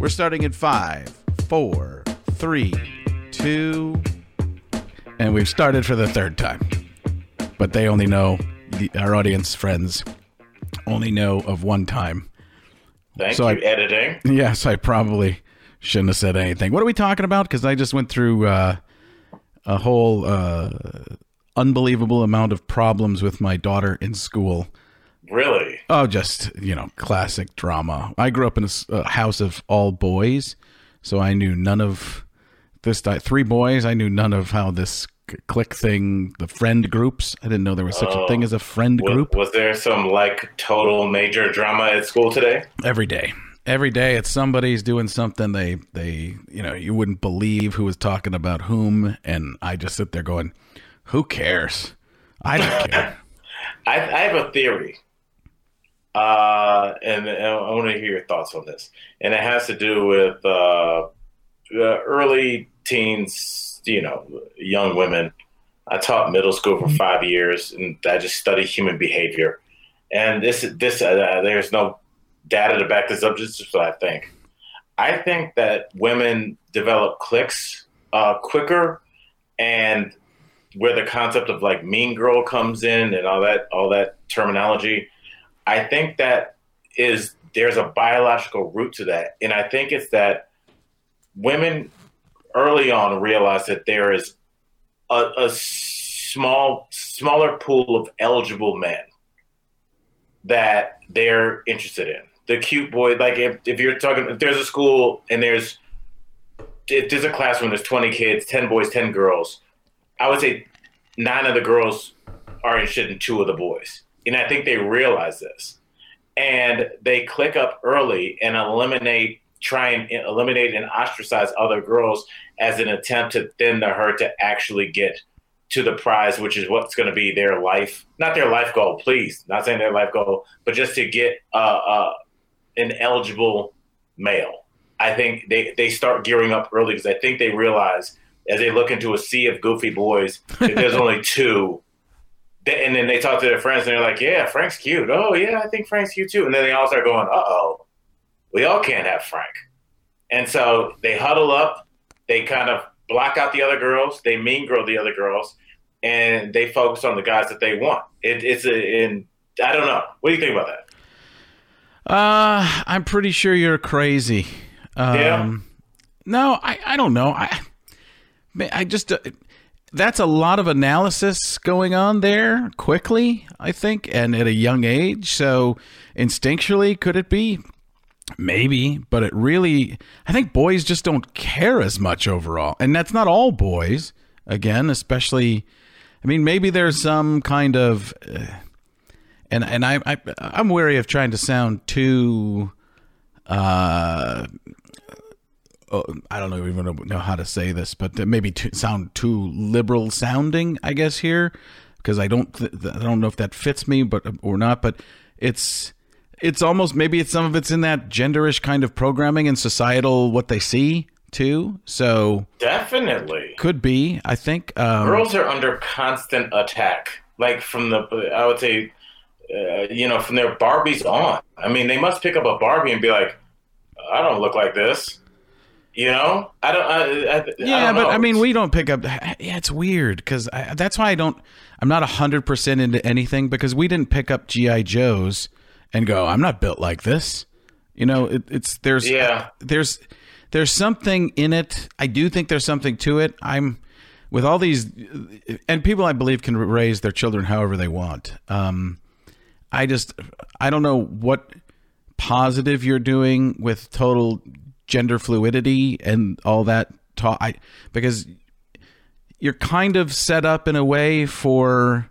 We're starting in five, four, three, two, and we've started for the third time. But they only know, the, our audience friends only know of one time. Thank So you, I- editing. Yes, I probably shouldn't have said anything. What are we talking about? Because I just went through uh, a whole uh, unbelievable amount of problems with my daughter in school. Really? Oh, just you know, classic drama. I grew up in a house of all boys, so I knew none of this. Di- three boys. I knew none of how this clique thing, the friend groups. I didn't know there was such a thing oh. as a friend Was, group. was there some like total major drama at school today? every day every day it's somebody's doing something they they you know you wouldn't believe who was talking about whom and i just sit there going who cares i don't care I, I have a theory, uh, and I want to hear your thoughts on this. And it has to do with uh, early teens, you know, young women. I taught middle school for five years, and I just studied human behavior. And this, this, uh, there's no data to back this up. This is what I think. I think that women develop cliques uh, quicker, and where the concept of like mean girl comes in and all that all that terminology i think that is there's a biological root to that and i think it's that women early on realize that there is a, a small smaller pool of eligible men that they're interested in the cute boy like if, if you're talking if there's a school and there's if there's a classroom there's 20 kids 10 boys 10 girls I would say nine of the girls are interested in two of the boys. And I think they realize this. And they click up early and eliminate, try and eliminate and ostracize other girls as an attempt to thin the herd to actually get to the prize, which is what's going to be their life, not their life goal, please, not saying their life goal, but just to get uh, uh, an eligible male. I think they, they start gearing up early because I think they realize as they look into a sea of goofy boys, if there's only two, they, and then they talk to their friends and they're like, "Yeah, Frank's cute. Oh yeah, I think Frank's cute too." And then they all start going, "Uh oh, we all can't have Frank." And so they huddle up, they kind of block out the other girls, they mean girl the other girls, and they focus on the guys that they want. It, it's a, in I don't know. What do you think about that? uh i'm pretty sure you're crazy um Yeah. no i i don't know i i just uh, that's a lot of analysis going on there quickly i think and at a young age so instinctually could it be Maybe, but it really, I think boys just don't care as much overall. And that's not all boys, again, especially, I mean, maybe there's some kind of, uh, and, and I, I, I'm wary of trying to sound too, uh, oh, I don't know, even know how to say this, but maybe to sound too liberal sounding, I guess here, because I don't, th- I don't know if that fits me, but or not. But it's, it's almost maybe it's some of it's in that genderish kind of programming and societal what they see too. So Definitely. could be, I think. Um, girls are under constant attack like from the i would say uh, you know from their barbies on i mean they must pick up a barbie and be like i don't look like this you know i don't I, I, I yeah, don't but. I mean, we don't pick up. Yeah, it's weird because that's why I don't. I'm not hundred percent into anything because we didn't pick up GI Joes and go. I'm not built like this. You know, it, it's there's Yeah. there's there's something in it. I do think there's something to it. I'm with all these and people I believe can raise their children however they want. Um, I just I don't know what positive you're doing with total gender fluidity and all that talk I, because you're kind of set up in a way for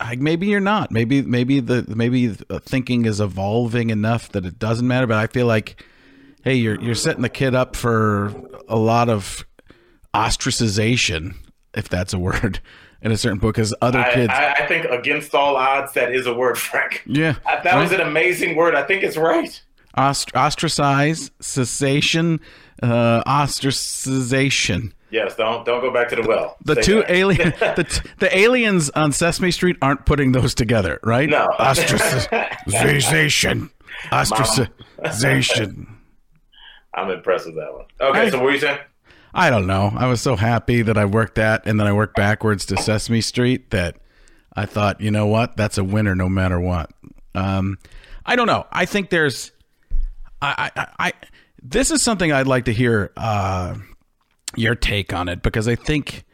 like, maybe you're not. Maybe maybe the maybe the thinking is evolving enough that it doesn't matter but I feel like hey you're you're setting the kid up for a lot of ostracization if that's a word in a certain book because other I, kids I, I think against all odds that is a word frank. Yeah. Uh, that was an amazing word. I think it's right Ost- ostracize, cessation, uh, ostracization. yes don't don't go back to the well The two that. alien, the, t- the aliens on Sesame Street aren't putting those together, right? No. ostracization, ostracization. I'm impressed with that one. Okay, I- so what were you saying? I don't know. I was so happy that I worked that and then I worked backwards to Sesame Street that I thought, you know what? That's a winner no matter what. Um, I don't know. I think there's, I, I, this is something I'd like to hear uh, your take on it because I think,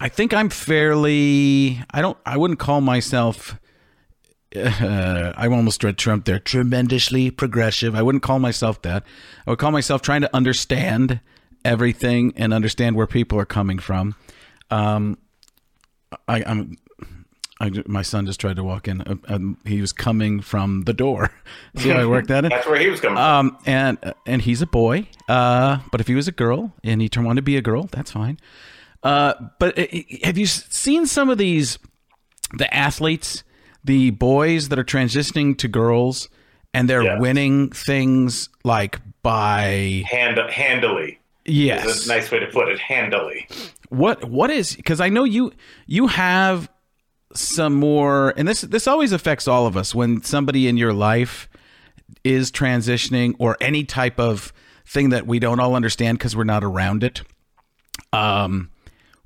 I think I'm fairly. I don't. I wouldn't call myself. Uh, I almost read Trump there. Tremendously progressive. I wouldn't call myself that. I would call myself trying to understand everything and understand where people are coming from. Um, I, I'm. I, my son just tried to walk in. Uh, um, he was coming from the door. See how I worked that in? That's where he was coming from. Um, and and he's a boy. Uh, but if he was a girl and he turned wanted to be a girl, that's fine. Uh, but uh, have you seen some of these the athletes, the boys that are transitioning to girls, and they're Yes. winning things like by Hand, handily. yes, nice way to put it. Handily. what what is because I know you you have some more and this this always affects all of us when somebody in your life is transitioning or any type of thing that we don't all understand because we're not around it. Um,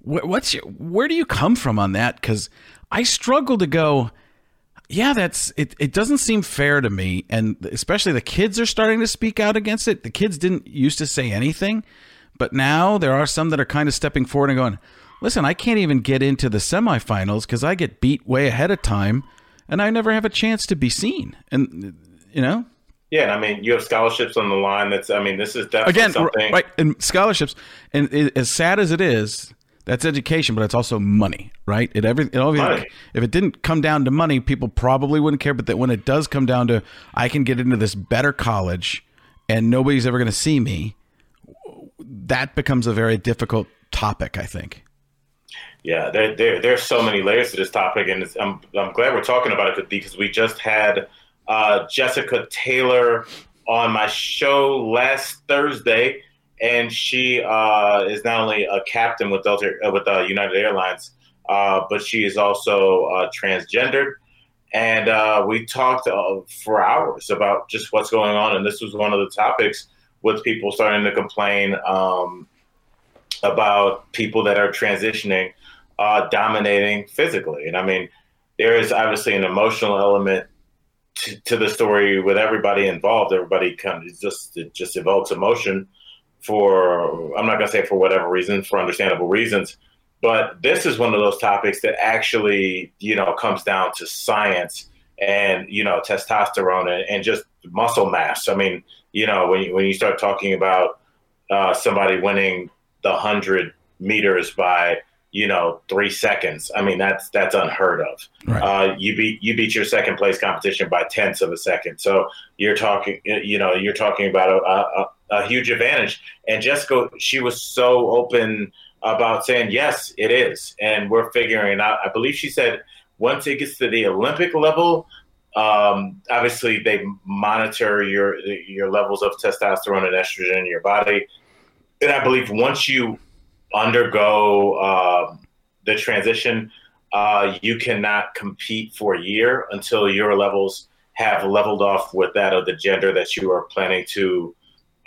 wh- what's your, where do you come from on that? Because I struggle to go. Yeah, that's it. It doesn't seem fair to me, and especially the kids are starting to speak out against it. The kids didn't used to say anything, but now there are some that are kind of stepping forward and going, "Listen, I can't even get into the semifinals because I get beat way ahead of time, and I never have a chance to be seen." And you know, Yeah, and I mean, you have scholarships on the line. That's, I mean, this is definitely again, something. right? And scholarships, and it, as sad as it is, that's education, but it's also money, right? It every it Money. if it didn't come down to money, people probably wouldn't care. But that when it does come down to, I can get into this better college, and nobody's ever going to see me. That becomes a very difficult topic, I think. Yeah, there, there, there's so many layers to this topic, and I'm, I'm glad we're talking about it because we just had uh, Jessica Taylor on my show last Thursday, and she uh, is not only a captain with Delta uh, with uh, United Airlines, uh, but she is also uh, transgendered. And we talked for hours about just what's going on, and this was one of the topics with people starting to complain um, about people that are transitioning uh, dominating physically. And I mean, there is obviously an emotional element to, to the story with everybody involved. Everybody kind of just it just evokes emotion for I'm not to say for whatever reason, for understandable reasons. But this is one of those topics that actually, you know, comes down to science and you know testosterone and, and just muscle mass. I mean, you know, when you, when you start talking about uh, somebody winning the hundred meters by you know three seconds, I mean that's that's unheard of. Right. Uh, you beat you beat your second place competition by tenths of a second, so you're talking you know you're talking about a, a, a huge advantage. And Jessica, she was so open about saying yes, it is, and we're figuring it out. I believe she said once it gets to the Olympic level, um, obviously they monitor your your levels of testosterone and estrogen in your body, and I believe once you undergo um, the transition, uh, you cannot compete for a year until your levels have leveled off with that of the gender that you are planning to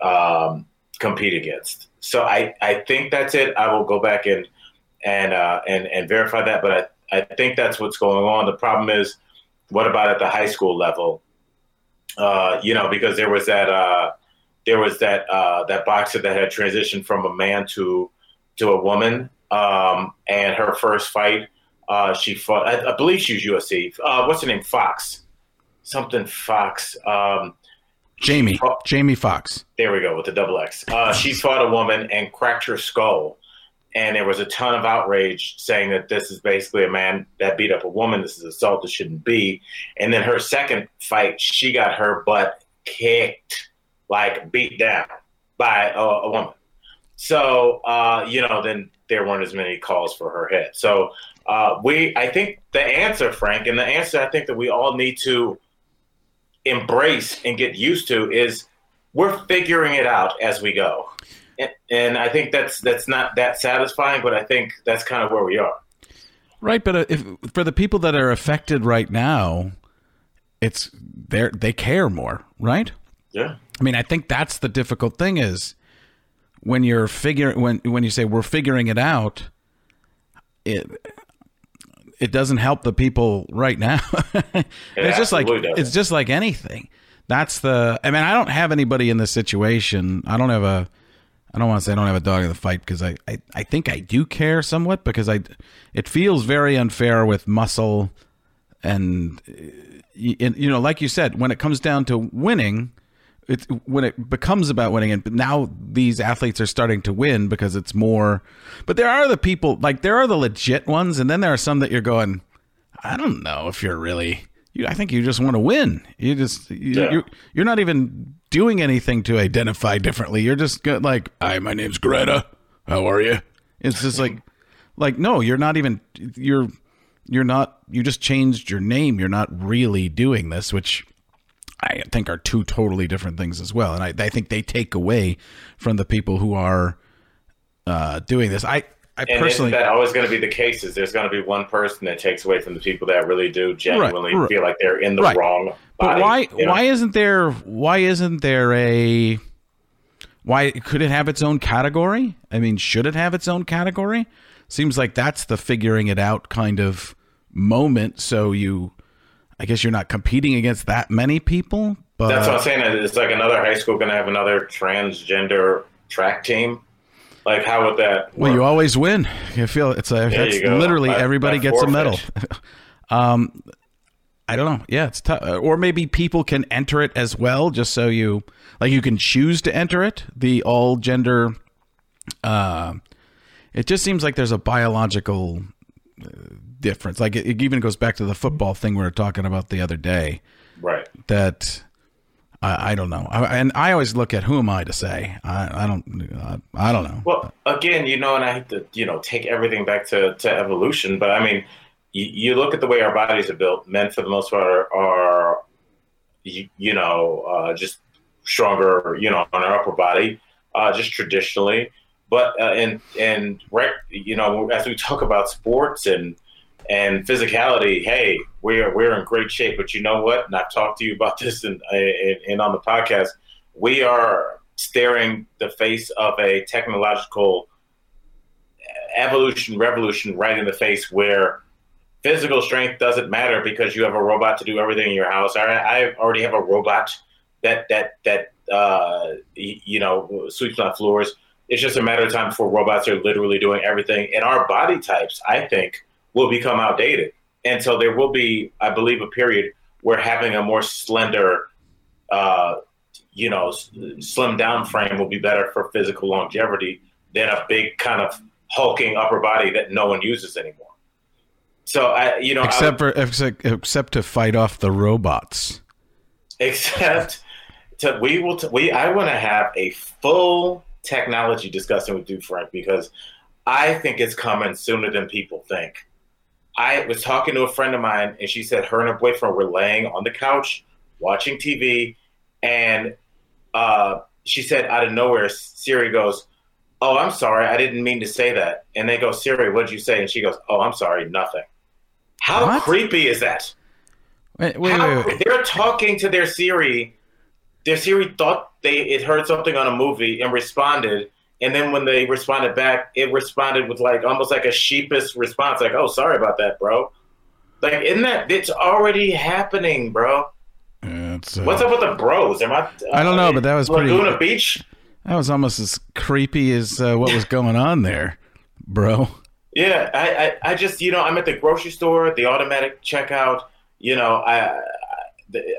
um, compete against. So I, I think that's it. I will go back and and uh, and and verify that, but I, I think that's what's going on. The problem is, what about at the high school level? Uh, you know, because there was that uh, there was that uh, that boxer that had transitioned from a man to to a woman, um, and her first fight, uh, she fought. I, I believe she was UFC. Uh, what's her name? Fox, something Fox. Um, Jamie, Jamie Fox. there we go with the double X. Uh, she fought a woman and cracked her skull, and there was a ton of outrage saying that this is basically a man that beat up a woman. This is assault. This shouldn't be. And then her second fight, she got her butt kicked, like beat down by a, a woman. So uh, you know, then there weren't as many calls for her head. So uh, we, I think the answer, Frank, and the answer I think that we all need to embrace and get used to is we're figuring it out as we go. And, and I think that's that's not that satisfying, but I think that's kind of where we are. Right, but uh, if for the people that are affected right now, it's they they care more, right? Yeah. I mean, I think that's the difficult thing is when you're figuring when when you say we're figuring it out, it it doesn't help the people right now. it's just like doesn't. it's just like anything. That's the. I mean, I don't have anybody in this situation. I don't have a. I don't want to say I don't have a dog in the fight because I, I, I think I do care somewhat because I it feels very unfair with muscle and and, you know like you said when it comes down to winning it when it becomes about winning and now these athletes are starting to win because it's more but there are the people like there are the legit ones and then there are some that you're going I don't know if you're really you I think you just want to win. You just you, Yeah. you're, you're not even doing anything to identify differently. You're just like hi my name's Greta. How are you? It's just like like no you're not even you're you're not you just changed your name. You're not really doing this which i think are two totally different things as well and i, I think they take away from the people who are uh, doing this i i And personally isn't that always going to be the case? Is there's going to be one person that takes away from the people that really do genuinely right. feel like they're in the Right. wrong but why you know? why isn't there why isn't there a why could it have its own category i mean should it have its own category seems like that's the figuring it out kind of moment so you i guess you're not competing against that many people but That's what I'm saying. It's like another high school going to have another transgender track team. Like, how would that? well you always win you feel it's a that's literally everybody gets a medal um i don't know yeah it's tough or maybe people can enter it as well just so you like you can choose to enter it the all gender uh it just seems like there's a biological uh, difference like it, it even goes back to the football thing we were talking about the other day right. that I, I don't know I, and i always look at who am i to say i, I don't I, I don't know Well, again, you know, and I hate to, you know, take everything back to, to evolution, but I mean, you, you look at the way our bodies are built. Men, for the most part, are, are you, you know, uh, just stronger, you know, on our upper body, uh, just traditionally. But uh, and and rec, you know, as we talk about sports and and physicality, hey, we're we're in great shape. But you know what? And I've talked to you about this in, in on the podcast. We are staring the face of a technological evolution revolution right in the face where physical strength doesn't matter because you have a robot to do everything in your house. I, I already have a robot that that that uh, you know sweeps my floors. It's just a matter of time before robots are literally doing everything. And our body types, I think, will become outdated. And so there will be, I believe, a period where having a more slender, uh, you know, slim down frame will be better for physical longevity than a big kind of hulking upper body that no one uses anymore. So I, you know, except for except, except to fight off the robots except to we will t- we I want to have a full technology discussion with you, Frank, because I think it's coming sooner than people think. I was talking to a friend of mine, and she said her and her boyfriend were laying on the couch watching TV, and uh, she said out of nowhere, Siri goes, "Oh, I'm sorry, I didn't mean to say that." And they go, "Siri, what did you say?" And she goes, "Oh, I'm sorry, nothing." How What? creepy is that? wait wait, How- wait, wait. They're talking to their Siri. Their Siri thought they it heard something on a movie and responded, and then when they responded back, it responded with like almost like a sheepish response, like "Oh, sorry about that, bro." Like, isn't that it's already happening, bro? It's, uh, What's up with the bros? Am I? I don't know, but that was pretty- Laguna Beach. that was almost as creepy as uh, what was going on there bro Yeah, I, I, I just you know I'm at the grocery store, the automatic checkout. You know, I, I,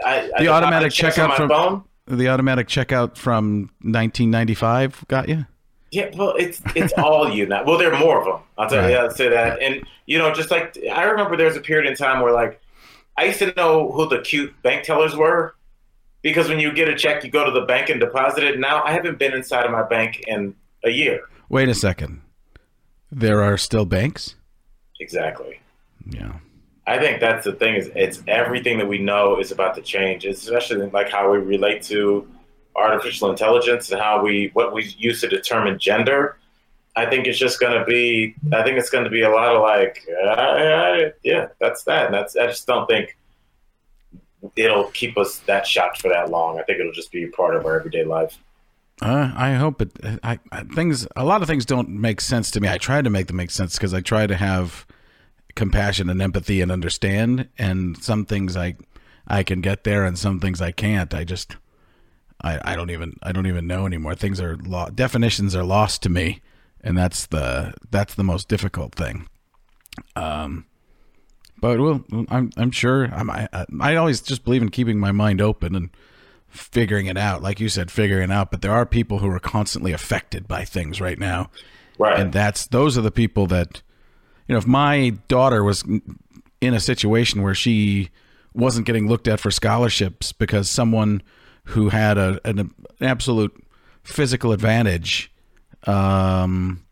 I The automatic checkout my from- phone. the automatic checkout from 1995 got you Yeah, well, it's it's all you now. Well, there are more of them. I'll tell you. Right. I'll say that. And you know, just like I remember, there was a period in time where like I used to know who the cute bank tellers were because when you get a check, you go to the bank and deposit it. Now I haven't been inside of my bank in a year. wait a second there are still banks Exactly. yeah I think that's the thing is it's everything that we know is about to change, especially like how we relate to artificial intelligence and how we what we use to determine gender. I think it's just going to be. I think it's going to be a lot of like, uh, yeah, that's that. And that's. I just don't think it'll keep us that shocked for that long. I think it'll just be part of our everyday life. Uh, I hope it. I, I, things. A lot of things don't make sense to me. I try to make them make sense because I try to have compassion and empathy and understand. And some things I I can get there, and some things I can't. I just I, I don't even I don't even know anymore. Things are lo- definitions are lost to me, and that's the that's the most difficult thing. Um, but well, I'm I'm sure I'm, I I always just believe in keeping my mind open and figuring it out. Like you said, figuring it out. But there are people who are constantly affected by things right now, Right. and that's those are the people that you know. If my daughter was in a situation where she wasn't getting looked at for scholarships because someone who had a, an, absolute physical advantage, um,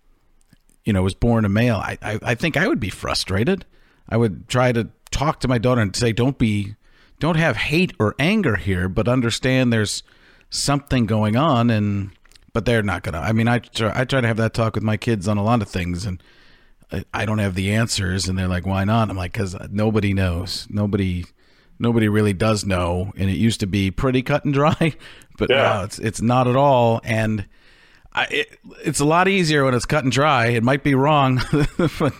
you know, was born a male, I, I, I think I would be frustrated. I would try to talk to my daughter and say, "Don't be, don't have hate or anger here, but understand there's something going on." And but they're not gonna. I mean, I try, I try to have that talk with my kids on a lot of things, and I, I don't have the answers, and they're like, "Why not?" I'm like, "Because nobody knows. Nobody." Nobody really does know, and it used to be pretty cut and dry, but Yeah. now it's it's not at all. And I, it, it's a lot easier when it's cut and dry. It might be wrong, but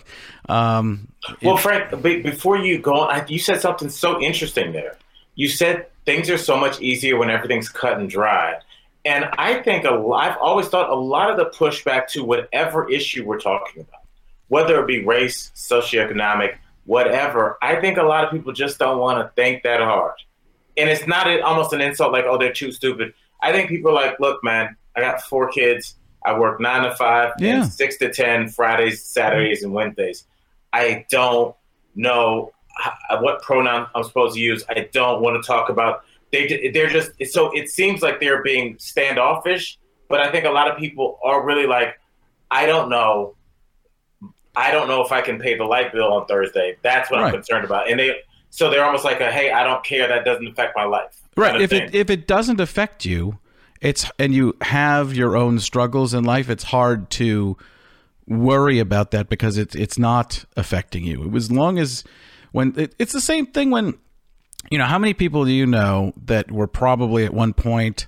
um, Well, Frank, be- before you go I- you said something so interesting there. You said things are so much easier when everything's cut and dry. And I think a lot, I've always thought a lot of the pushback to whatever issue we're talking about, whether it be race, socioeconomic, whatever, I think a lot of people just don't want to think that hard. And it's not a, almost an insult like, oh, they're too stupid. I think people are like, look, man, I got four kids. I work nine to five Yeah. and six to 10 Fridays, Saturdays, and Wednesdays. I don't know h- uh, what pronoun I'm supposed to use. I don't want to talk about. They they're just so it seems like they're being standoffish, but I think a lot of people are really like, I don't know. I don't know if I can pay the light bill on Thursday. That's what Right. I'm concerned about. And they so they're almost like a hey, I don't care. That doesn't affect my life. right kind of if it if it doesn't affect you it's and you have your own struggles in life it's hard to worry about that because it's it's not affecting you as long as when it, it's the same thing when you know how many people do you know that were probably at one point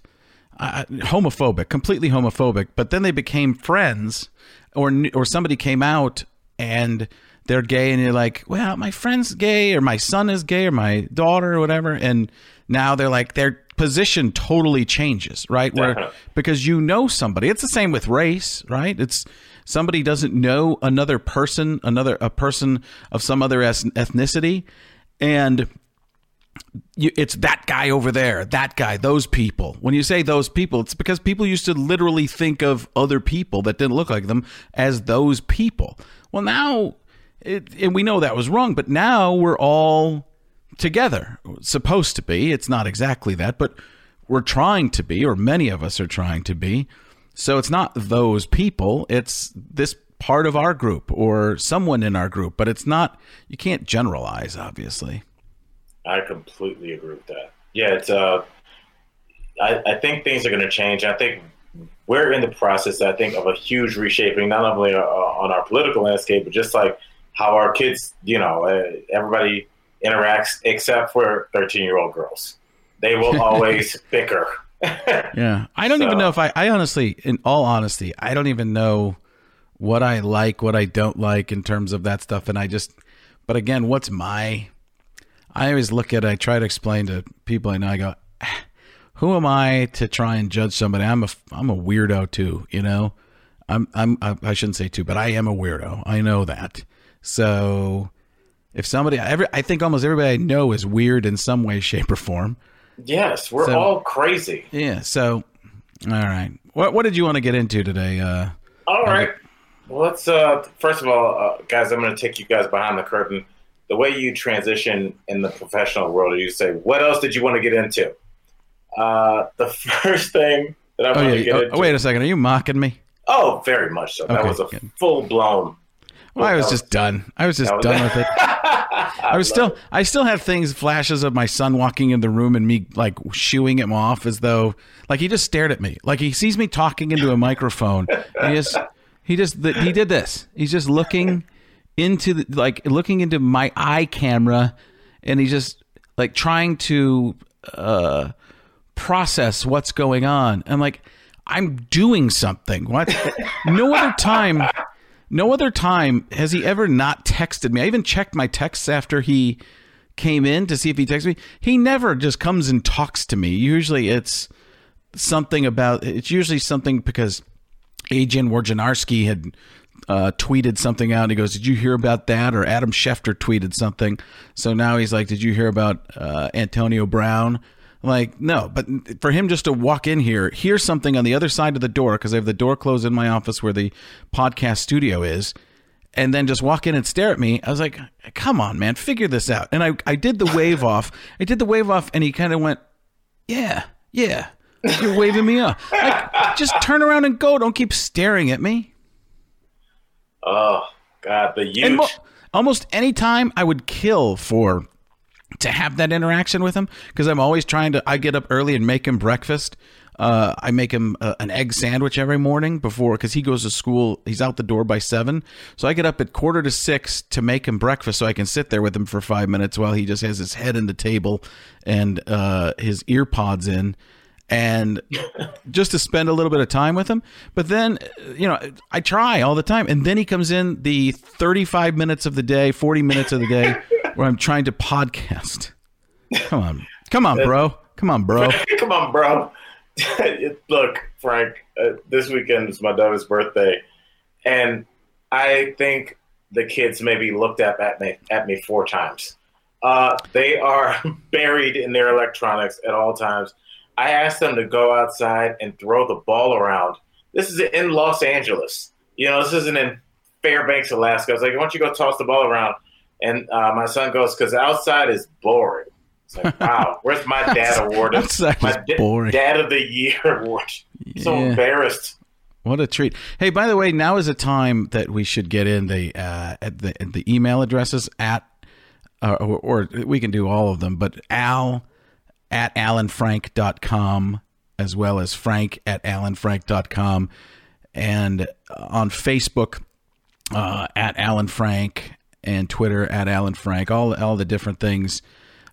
uh, homophobic completely homophobic but then they became friends or or somebody came out and they're gay and you're like well my friend's gay or my son is gay or my daughter or whatever. And now they're like their position totally changes right? Where because you know somebody. It's the same with race right? It's somebody doesn't know another person another a person of some other ethnicity. And you, it's that guy over there, that guy, those people. When you say those people, it's because people used to literally think of other people that didn't look like them as those people. Well, now, it, and we know that was wrong, but now we're all together. Supposed to be. It's not exactly that, but we're trying to be, or many of us are trying to be. So it's not those people, it's this part of our group or someone in our group, but it's not, you can't generalize, obviously. I completely agree with that. Yeah, it's uh, I, I think things are going to change. I think we're in the process. I think of a huge reshaping, not only uh, on our political landscape, but just like how our kids, you know, uh, everybody interacts, except for thirteen-year-old girls. They will always bicker. Yeah. I don't So- even know if I, I honestly, in all honesty, I don't even know what I like, what I don't like in terms of that stuff. And I just, but again, what's my, I always look at, I try to explain to people I know, I go, "Ah, who am I to try and judge somebody? I'm a, I'm a weirdo too, you know? I'm, I'm, I shouldn't say too, but I am a weirdo. I know that. So if somebody, every, I think almost everybody I know is weird in some way, shape, or form. yes, we're So- all crazy. Yeah. So, all right. What What did you want to get into today? Uh, All right. Well, let's uh, first of all, uh, guys, I'm going to take you guys behind the curtain. The way you transition in the professional world, you say, "What else did you want to get into?" Uh, the first thing that I oh want yeah. to get Oh, into. wait a second. Are you mocking me? Oh, very much so. That was a good. full blown. Well, I was just done. I was just was- done with it. I was still. I still have things, flashes of my son walking in the room and me like shooing him off as though like he just stared at me, like he sees me talking into a microphone. He just he just he did this. He's just looking into the like looking into my eye camera, and he just like trying to uh, process what's going on. I'm like, I'm doing something. What? no other time. No other time has he ever not texted me. I even checked my texts after he came in to see if he texted me. He never just comes and talks to me. Usually it's something about it's usually something because Adrian Wojnarowski had uh, tweeted something out. And He goes, "Did you hear about that?" Or Adam Schefter tweeted something. So now he's like, "Did you hear about uh, Antonio Brown?" Like, no, but for him just to walk in here, hear something on the other side of the door because I have the door closed in my office where the podcast studio is, and then just walk in and stare at me. I was like, "Come on, man, figure this out." And I I did the wave off. I did the wave off, and he kind of went, "Yeah, yeah." You're waving me up. Like, just turn around and go. Don't keep staring at me. Oh God, the huge. And mo- almost any time I would kill for to have that interaction with him because I'm always trying to. I get up early and make him breakfast. Uh, I make him uh, an egg sandwich every morning before because he goes to school. He's out the door by seven, so I get up at quarter to six to make him breakfast so I can sit there with him for five minutes while he just has his head in the table and uh, his ear pods in and just to spend a little bit of time with him. But then, you know, I try all the time. And then he comes in the 35 minutes of the day, 40 minutes of the day where I'm trying to podcast. Come on. Come on, bro. Come on, bro. Come on, bro. Look, Frank, uh, this weekend is my daughter's birthday. And I think the kids maybe looked up at me, at me four times. Uh, they are buried in their electronics at all times I asked them to go outside and throw the ball around. This is in Los Angeles. You know, this isn't in Fairbanks, Alaska. I was like, why don't you go toss the ball around? And uh, my son goes, because outside is boring. It's like, wow, where's my dad award? outside my is boring. Dad of the Year award. Yeah. So embarrassed. What a treat! Hey, by the way, now is a time that we should get in the uh, the, the email addresses at, uh, or, or we can do all of them, but Al at alanfrank.com as well as frank at alanfrank.com and on Facebook uh, at Alan Frank and Twitter at Alan Frank, all all the different things.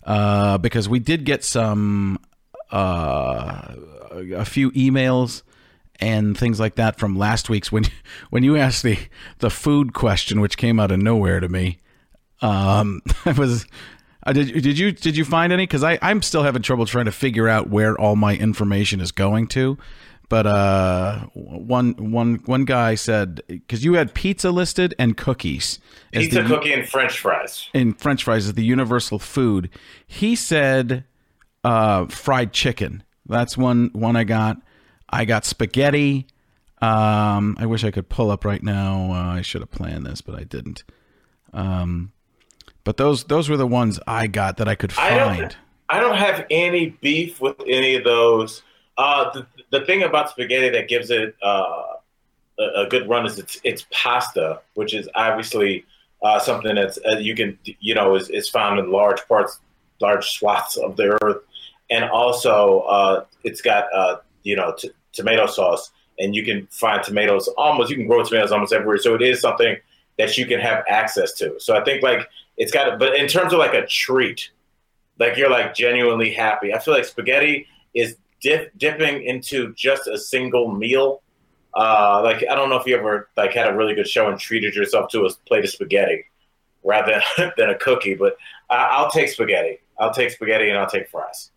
Uh, because we did get some uh, a few emails and things like that from last week's when when you asked the the food question, which came out of nowhere to me. Um, I was uh, did did you did you find any? Because I'm still having trouble trying to figure out where all my information is going to. But uh, one one one guy said because you had pizza listed and cookies, pizza, the, cookie, and French fries. And French fries is the universal food. He said uh, fried chicken. That's one one I got. I got spaghetti. Um, I wish I could pull up right now. Uh, I should have planned this, but I didn't. Um, but those those were the ones I got that I could find. I don't, I don't have any beef with any of those. Uh, the, the thing about spaghetti that gives it uh, a, good run is it's it's pasta, which is obviously uh, something that's uh, you can you know is, is found in large parts, large swaths of the earth, and also uh, it's got uh, you know t- tomato sauce, and you can find tomatoes almost you can grow tomatoes almost everywhere. So it is something that you can have access to. So I think like it's got, but in terms of like a treat, like you're like genuinely happy. I feel like spaghetti is dip, dipping into just a single meal. Uh, like I don't know if you ever like had a really good show and treated yourself to a plate of spaghetti rather than, than a cookie, but I'll take spaghetti. I'll take spaghetti and I'll take fries.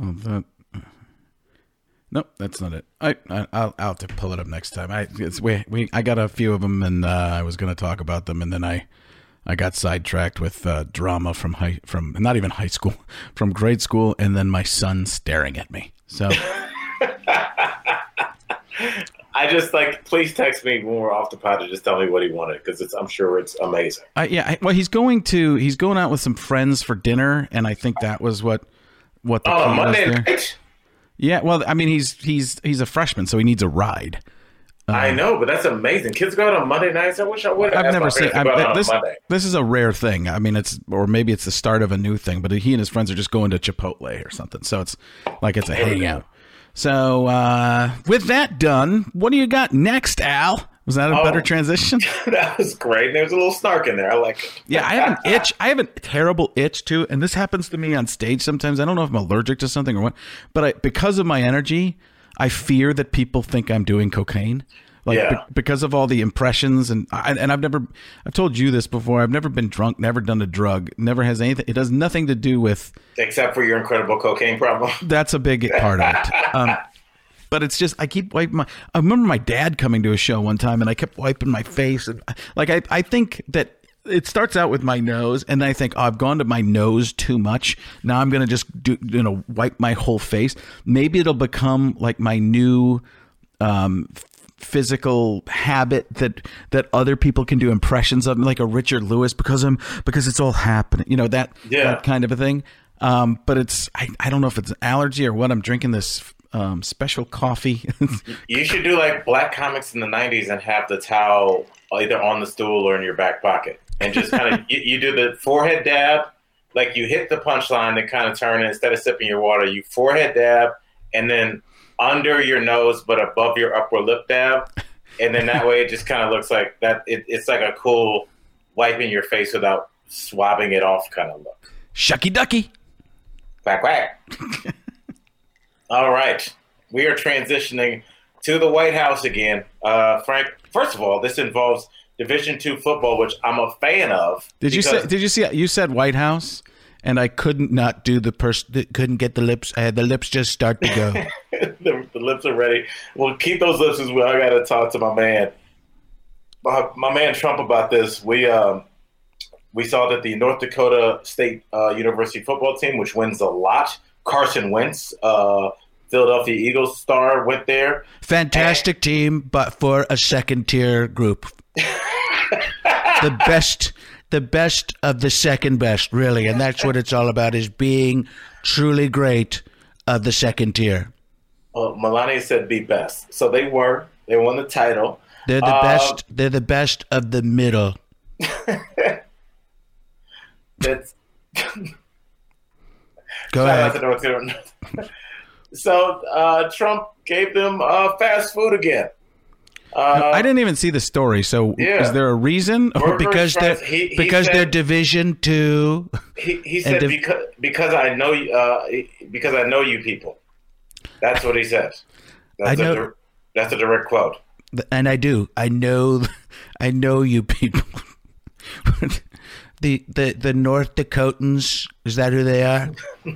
Oh, that. Nope, that's not it. I, I will I'll have to pull it up next time. I we we I got a few of them and uh, I was going to talk about them and then I I got sidetracked with uh, drama from high from not even high school, from grade school, and then my son staring at me. So. I just like please text me when we're off the pod to just tell me what he wanted because it's I'm sure it's amazing. Uh, yeah, I, well, he's going to he's going out with some friends for dinner, and I think that was what what the oh Monday. Yeah, well, I mean he's he's he's a freshman, so he needs a ride. I um, know, but that's amazing. Kids go out on Monday nights. I wish I would. I've never seen I, this. This is a rare thing. I mean, it's or maybe it's the start of a new thing. But he and his friends are just going to Chipotle or something. So it's like it's a hangout. So uh, with that done, what do you got next, Al? Was that a Oh. better transition? that was great. There's a little snark in there. I like it. Yeah, I have an itch. I have a terrible itch too, and this happens to me on stage sometimes. I don't know if I'm allergic to something or what, but I, because of my energy, I fear that people think I'm doing cocaine. Like Yeah. be- because of all the impressions and I, and I've never I've told you this before. I've never been drunk, never done a drug, never has anything. It has nothing to do with Except for your incredible cocaine problem. that's a big part of it. Um, but it's just I keep wiping my. I remember my dad coming to a show one time, and I kept wiping my face, and like I I think that it starts out with my nose, and then I think oh, I've gone to my nose too much. Now I'm gonna just do you know wipe my whole face. Maybe it'll become like my new. Um, physical habit that that other people can do impressions of like a Richard Lewis because I'm because it's all happening you know that Yeah. that kind of a thing um but it's I, I don't know if it's an allergy or what I'm drinking this um special coffee You should do like black comics in the '90s and have the towel either on the stool or in your back pocket, and just kind of you, you do the forehead dab, like you hit the punchline and kind of turn it instead of sipping your water. You forehead dab, and then under your nose but above your upper lip dab, and then that way it just kind of looks like that. It, it's like a cool wiping your face without swabbing it off kind of look. shucky ducky Quack quack. All right, we are transitioning to the White House again. Uh, Frank, first of all, this involves Division Two football, which I'm a fan of. did you say did you see you said White House and I couldn't not do the person couldn't get the lips I had the lips just start to go the, the lips are ready. Well, keep those lips as well. I got to talk to my man, my, my man Trump about this. We um, we saw that the North Dakota State uh, University football team, which wins a lot, Carson Wentz, uh, Philadelphia Eagles star, went there. fantastic team but for a second tier group the best the best of the second best really and that's what it's all about is being truly great of the second tier Well, Melania said be best, so they were. They won the title. they're the Uh, best they're the best of the middle That's go ahead to North Carolina. so uh, Trump gave them uh, fast food again. Uh, I didn't even see the story. So Yeah. is there a reason? Because they're he- he because said- they're Division Two. he, he said div- because because I know you uh, because I know you people. That's what he says. That's I know- A, that's a direct quote. and I do. I know. I know you people. the the the North Dakotans is that who they are?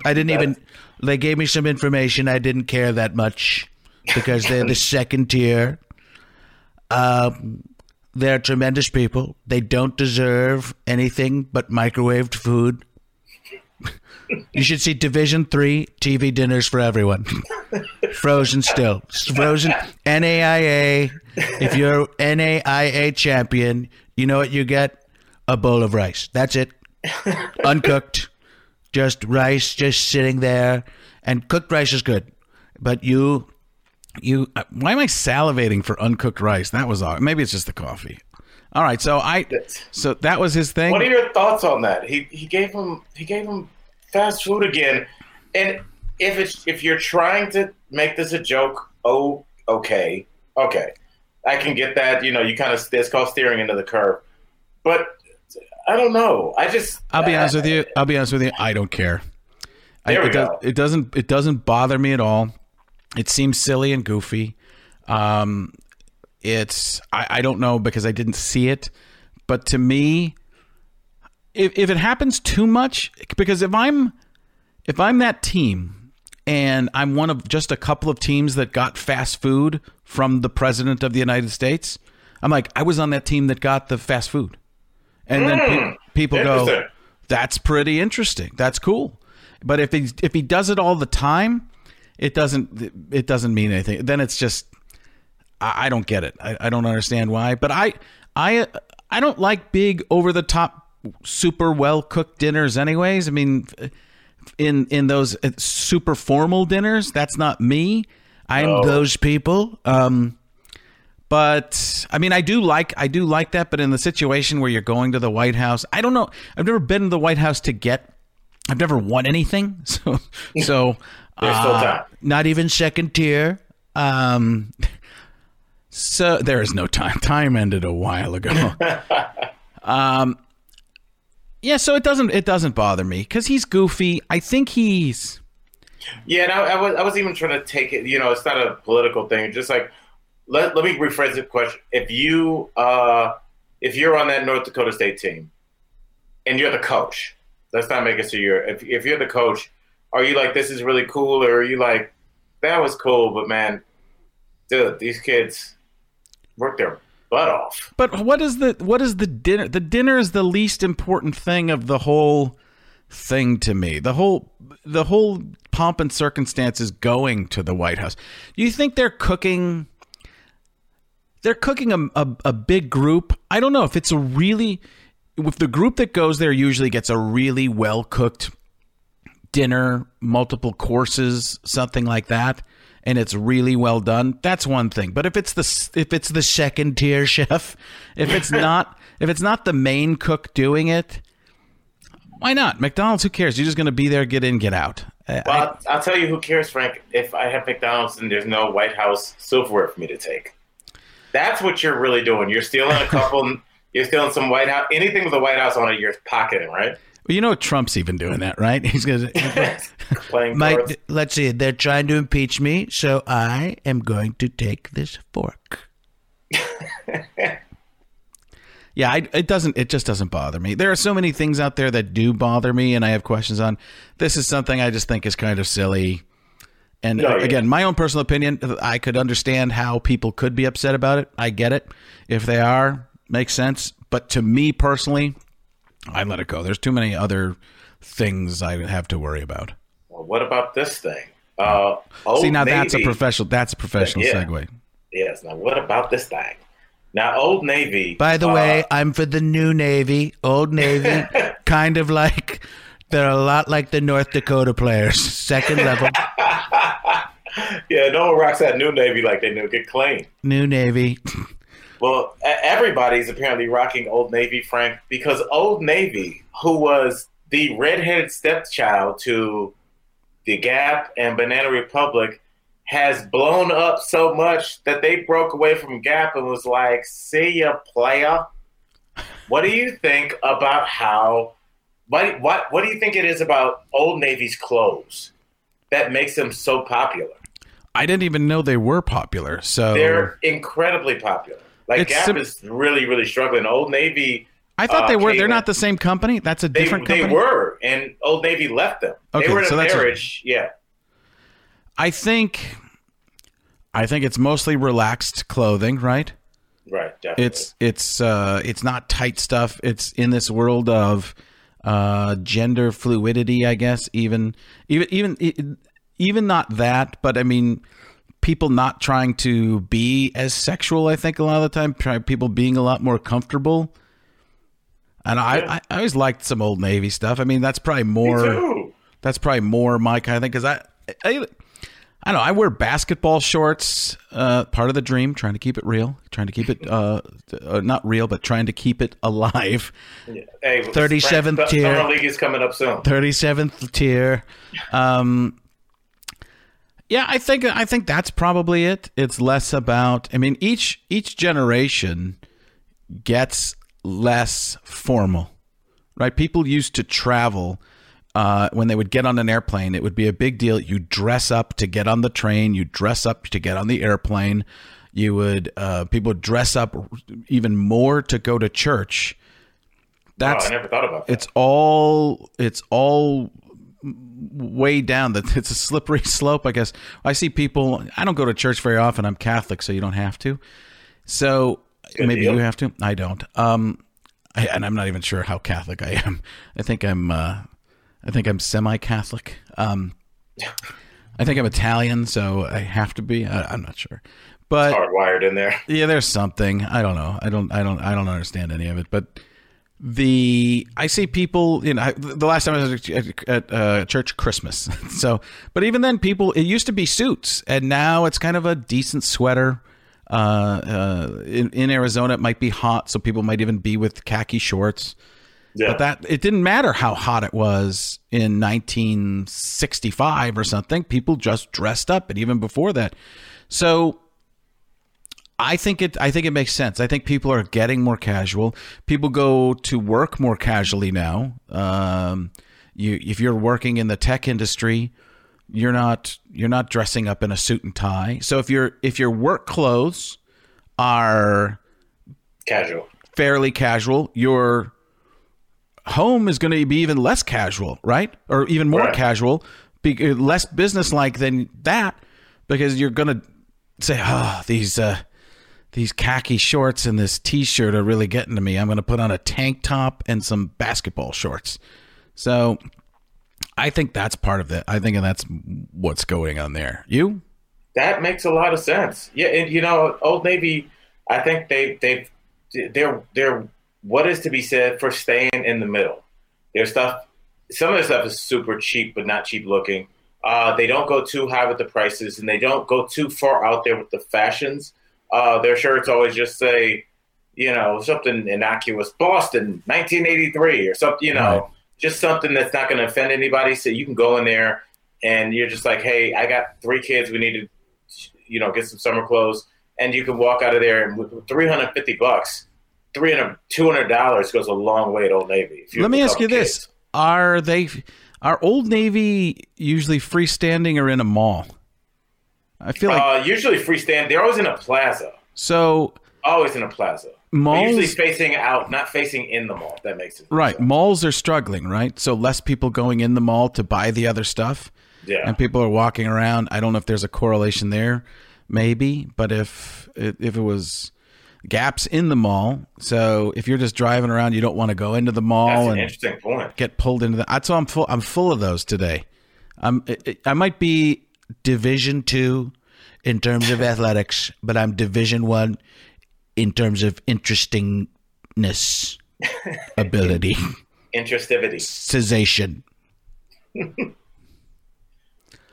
I didn't even. They gave me some information. I didn't care that much because they're the second tier. Um, they're tremendous people. They don't deserve anything but microwaved food. You should see Division Three TV dinners for everyone. Frozen still. Frozen NAIA. If you're NAIA champion, you know what you get? A bowl of rice. That's it. Uncooked. Just rice just sitting there. And cooked rice is good. But you you uh, why am I salivating for uncooked rice? That was all. Maybe it's just the coffee. All right, so I so that was his thing. What are your thoughts on that? He he gave him he gave him fast food again, and if it's if you're trying to make this a joke, oh okay, okay, I can get that. You know, you kind of it's called steering into the curve, but I don't know. I just I'll be honest with you. I'll be honest with you. I don't care. I, There we it, does, go. it doesn't. It doesn't bother me at all. It seems silly and goofy. Um, it's I, I don't know because I didn't see it, but to me, if if it happens too much, because if I'm if I'm that team and I'm one of just a couple of teams that got fast food from the president of the United States, I'm like I was on that team that got the fast food, and then pe- people go, that's pretty interesting. That's cool. But if he if he does it all the time, it doesn't it doesn't mean anything. Then it's just I, I don't get it. I, I don't understand why. But I I I don't like big over the top super well cooked dinners anyways. I mean in in those uh, super formal dinners, that's not me. I'm No. those people. Um but I mean, I do like I do like that. But in the situation where you're going to the White House, I don't know. I've never been to the White House to get. I've never won anything, so so There's still uh, time. not even second tier. Um, So there is no time. Time ended a while ago. um, yeah. So it doesn't it doesn't bother me because he's goofy. I think he's. Yeah, and I, I, was I was even trying to take it. You know, it's not a political thing. Just like let let me rephrase the question. If you uh, if you're on that North Dakota State team, and you're the coach, let's not make it so you're. If if you're the coach, are you like this is really cool, or are you like that was cool, but man, dude, these kids work their butt off. But what is the what is the dinner? The dinner is the least important thing of the whole thing to me. The whole the whole pomp and circumstances going to the White House. Do you think they're cooking? They're cooking a, a, a big group. I don't know if it's a really if the group that goes there usually gets a really well cooked dinner, multiple courses, something like that, and it's really well done, that's one thing. But if it's the if it's the second tier chef, if it's not if it's not the main cook doing it, why not? McDonald's, who cares? You're just going to be there, get in, get out. Well, I, I'll, I'll tell you who cares, Frank. If I have McDonald's and there's no White House silverware for me to take, that's what you're really doing. You're stealing a couple. you're stealing some White House. Anything with the White House on it, you're pocketing, right? Well, you know Trump's even doing that, right? He's going to Mike. Let's see. They're trying to impeach me, so I am going to take this fork. yeah, I, it doesn't. It just doesn't bother me. There are so many things out there that do bother me, and I have questions on. This is something I just think is kind of silly. And No, yeah. again, my own personal opinion, I could understand how people could be upset about it. I get it. If they are, makes sense. But to me personally, I let it go. There's too many other things I have to worry about. Well, what about this thing? Uh, See, now that's a professional. That's a professional Yeah. segue. Yes. Now, what about this thing? Now, Old Navy. By the uh, way, I'm for the new Navy, old Navy, kind of like they're a lot like the North Dakota players, second level, yeah, no one rocks that new Navy like they do. Get clean. new Navy. Well, everybody's apparently rocking Old Navy, Frank, because Old Navy, who was the redheaded stepchild to the Gap and Banana Republic, has blown up so much that they broke away from Gap and was like, "See ya, player." What do you think about how? What what what do you think it is about Old Navy's clothes that makes them so popular? I didn't even know they were popular. So They're incredibly popular. Like It's Gap sim- is really, really struggling. Old Navy, I thought uh, they were. They're not the same company. That's a they, different company. they were, and Old Navy left them. Okay, they were in so a that's a- marriage. yeah, I think. I think it's mostly relaxed clothing, right? right. Definitely. It's it's uh it's not tight stuff. It's in this world of uh gender fluidity, I guess. Even even even even not that, but I mean people not trying to be as sexual, I think a lot of the time, try people being a lot more comfortable. And I, Yeah. I, I always liked some old Navy stuff. I mean, that's probably more that's probably more my kind of thing because I, I I don't know I wear basketball shorts uh, part of the dream trying to keep it real trying to keep it uh, uh, not real but trying to keep it alive Yeah. Hey, 37th Frank, tier. Summer League is coming up soon. 37th tier um yeah I think I think that's probably it it's less about I mean each each generation gets less formal right? People used to travel uh, when they would get on an airplane. It would be a big deal. You dress up to get on the train. You dress up to get on the airplane. You would uh, people would dress up even more to go to church. Oh, That's I never thought about that. it's all it's all way down that it's a slippery slope i guess i see people i don't go to church very often i'm catholic so you don't have to so Good maybe deal. you have to i don't um I, and i'm not even sure how catholic i am i think i'm uh i think i'm semi-catholic um i think i'm italian so i have to be I, i'm not sure but Hardwired in there. yeah, there's something. I don't know. I don't. I don't. I don't understand any of it. But the I see people. You know, I, the last time I was at, at uh, church Christmas. So, but even then, people. It used to be suits, and now it's kind of a decent sweater. Uh, uh, in, in Arizona, it might be hot, so people might even be with khaki shorts. Yeah. But that it didn't matter how hot it was in 1965 or something. People just dressed up, and even before that. So I think it. I think it makes sense. I think people are getting more casual. People go to work more casually now. Um, you, if you're working in the tech industry, you're not you're not dressing up in a suit and tie. So if your if your work clothes are Casual. fairly casual, your home is going to be even less casual, right? Or even more Right. casual, be, less businesslike than that, because you're going to say, "Oh, these uh, these khaki shorts and this t-shirt are really getting to me. I'm going to put on a tank top and some basketball shorts." So, I think that's part of it. I think that's what's going on there. You? That makes a lot of sense. Yeah, and you know, Old Navy, I think they they they're they're what is to be said for staying in the middle. Their stuff, some of their stuff is super cheap, but not cheap looking. Uh, they don't go too high with the prices, and they don't go too far out there with the fashions. Uh, their shirts always just say, you know, something innocuous, Boston, 1983, or something. You know, Right. just something that's not going to offend anybody. So you can go in there and you're just like, hey, I got three kids. We need to, you know, get some summer clothes. And you can walk out of there and with 350 bucks, 300 $200 goes a long way at Old Navy. Let me ask you couple this. Are they are Old Navy usually freestanding or in a mall? I feel like Uh, usually freestand. They're always in a plaza. so Always in a plaza. Malls. usually facing out, not facing in the mall. That makes sense. Right, malls are struggling, right? So less people going in the mall to buy the other stuff, Yeah. and people are walking around. I don't know if there's a correlation there, maybe, but if if it was gaps in the mall, so if you're just driving around, you don't want to go into the mall That's an and interesting point. get pulled into the. That's why I'm full. I'm full of those today. I'm. I- I might be Division two in terms of athletics, but I'm Division one in terms of interestingness, ability, Interestivity. cessation.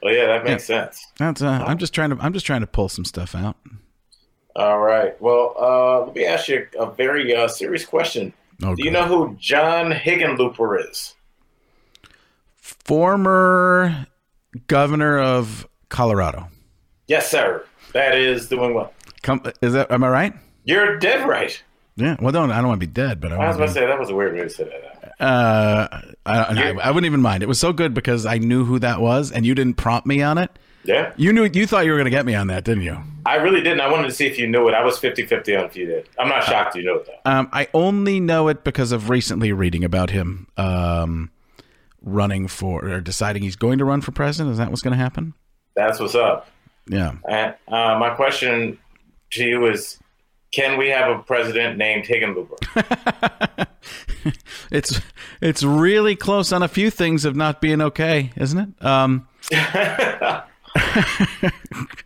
Oh yeah, that makes sense. That's. Uh, I'm just trying to. I'm just trying to pull some stuff out. All right. Well, uh, let me ask you a very uh, serious question. Oh, Do you good. know who John Hickenlooper is? Former governor of Colorado. Yes, sir. That is doing well. Come. Is that? Am I right? You're dead right. Yeah. Well, don't. I don't want to be dead, but I, I was about to say that was a weird way to say that. Uh, I, I, I wouldn't even mind. It was so good because I knew who that was, and you didn't prompt me on it. Yeah, You knew. You thought you were going to get me on that, didn't you? I really didn't. I wanted to see if you knew it. I was 50-50 on if you did. I'm not shocked you know it though. Um, I only know it because of recently reading about him um, running for or deciding he's going to run for president. Is that what's going to happen? That's what's up. Yeah. And uh, my question to you is: Can we have a president named Hickenlooper? It's it's really close on a few things of not being okay, isn't it? Um,